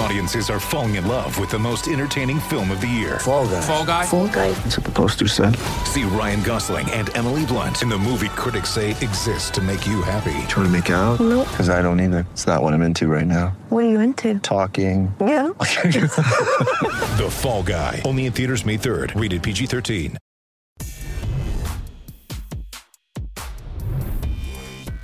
Audiences are falling in love with the most entertaining film of the year. Fall guy. Fall Guy. Fall guy. That's what the poster said. See Ryan Gosling and Emily Blunt in the movie critics say exists to make you happy. Trying to make it out? Nope. Because I don't either. It's not what I'm into right now. What are you into? Talking. Yeah. The Fall Guy. Only in theaters May 3rd. Rated PG-13.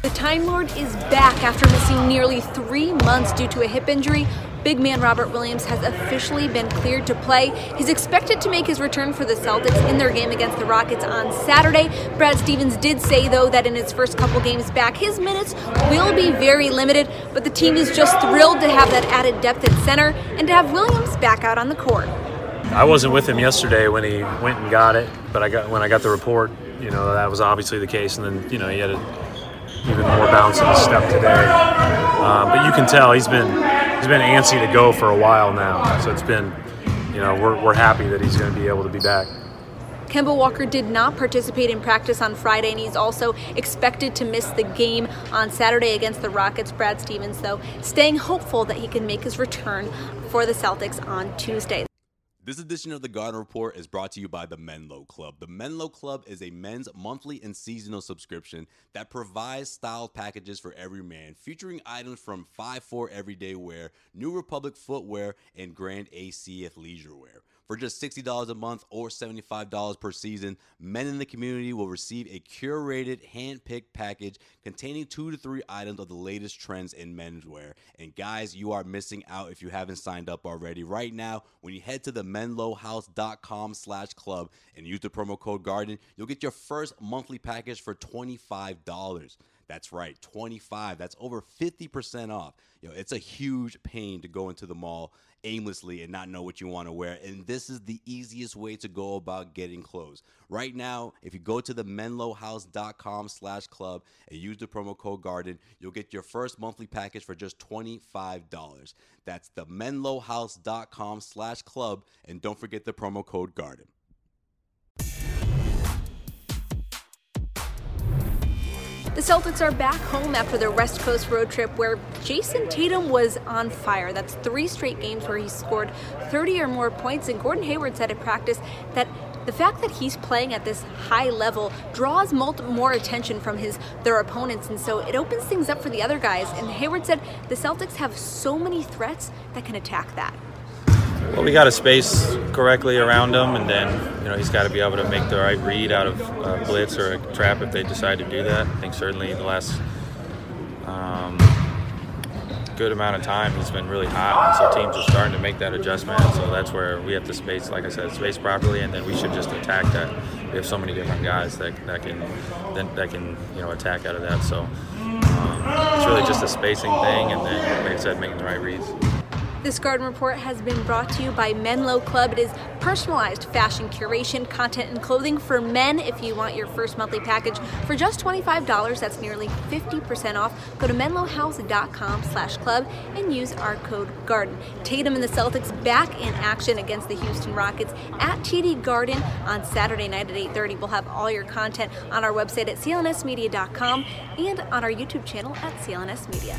The Time Lord is back after missing nearly three months due to a hip injury. Big man Robert Williams has officially been cleared to play. He's expected to make his return for the Celtics in their game against the Rockets on Saturday. Brad Stevens did say, though, that in his first couple games back, his minutes will be very limited, but the team is just thrilled to have that added depth at center and to have Williams back out on the court. I wasn't with him yesterday when he went and got it, but I got when I got the report, you know, that was obviously the case, and then you know he had a, even more bounce in his step today. Um, but you can tell he's been he's been antsy to go for a while now, so it's been, you know, we're we're happy that he's going to be able to be back. Kemba Walker did not participate in practice on Friday, and he's also expected to miss the game on Saturday against the Rockets. Brad Stevens, though, staying hopeful that he can make his return for the Celtics on Tuesday. This edition of the Garden Report is brought to you by the Menlo Club. The Menlo Club is a men's monthly and seasonal subscription that provides styled packages for every man, featuring items from 5'4 everyday wear, New Republic footwear, and Grand AC athleisure wear. For just $60 a month or $75 per season, men in the community will receive a curated, hand picked package containing two to three items of the latest trends in menswear. And guys, you are missing out if you haven't signed up already. Right now, when you head to the menlohouse.com slash club and use the promo code GARDEN, you'll get your first monthly package for $25. That's right, 25. That's over 50% off. You know, it's a huge pain to go into the mall aimlessly and not know what you want to wear. And this is the easiest way to go about getting clothes. Right now, if you go to the menlohouse.com slash club and use the promo code GARDEN, you'll get your first monthly package for just $25. That's the menlohouse.com slash club. And don't forget the promo code GARDEN. The Celtics are back home after their West Coast road trip where Jayson Tatum was on fire. That's three straight games where he scored 30 or more points. And Gordon Hayward said at practice that the fact that he's playing at this high level draws more attention from his their opponents, and so it opens things up for the other guys. And Hayward said the Celtics have so many threats that can attack that. Well, we got to space correctly around him, and then you know he's got to be able to make the right read out of a blitz or a trap if they decide to do that. I think certainly the last um, good amount of time he's been really hot, and so teams are starting to make that adjustment. So that's where we have to space, like I said, space properly, and then we should just attack that. We have so many different guys that, that can that, that can you know attack out of that. So um, it's really just a spacing thing, and then like I said, making the right reads. This garden report has been brought to you by Menlo Club. It is personalized fashion curation, content, and clothing for men. If you want your first monthly package for just $25, that's nearly 50% off. Go to menlohouse.com slash club and use our code GARDEN. Tatum and the Celtics back in action against the Houston Rockets at TD Garden on Saturday night at 8.30. We'll have all your content on our website at clnsmedia.com and on our YouTube channel at CLNS Media.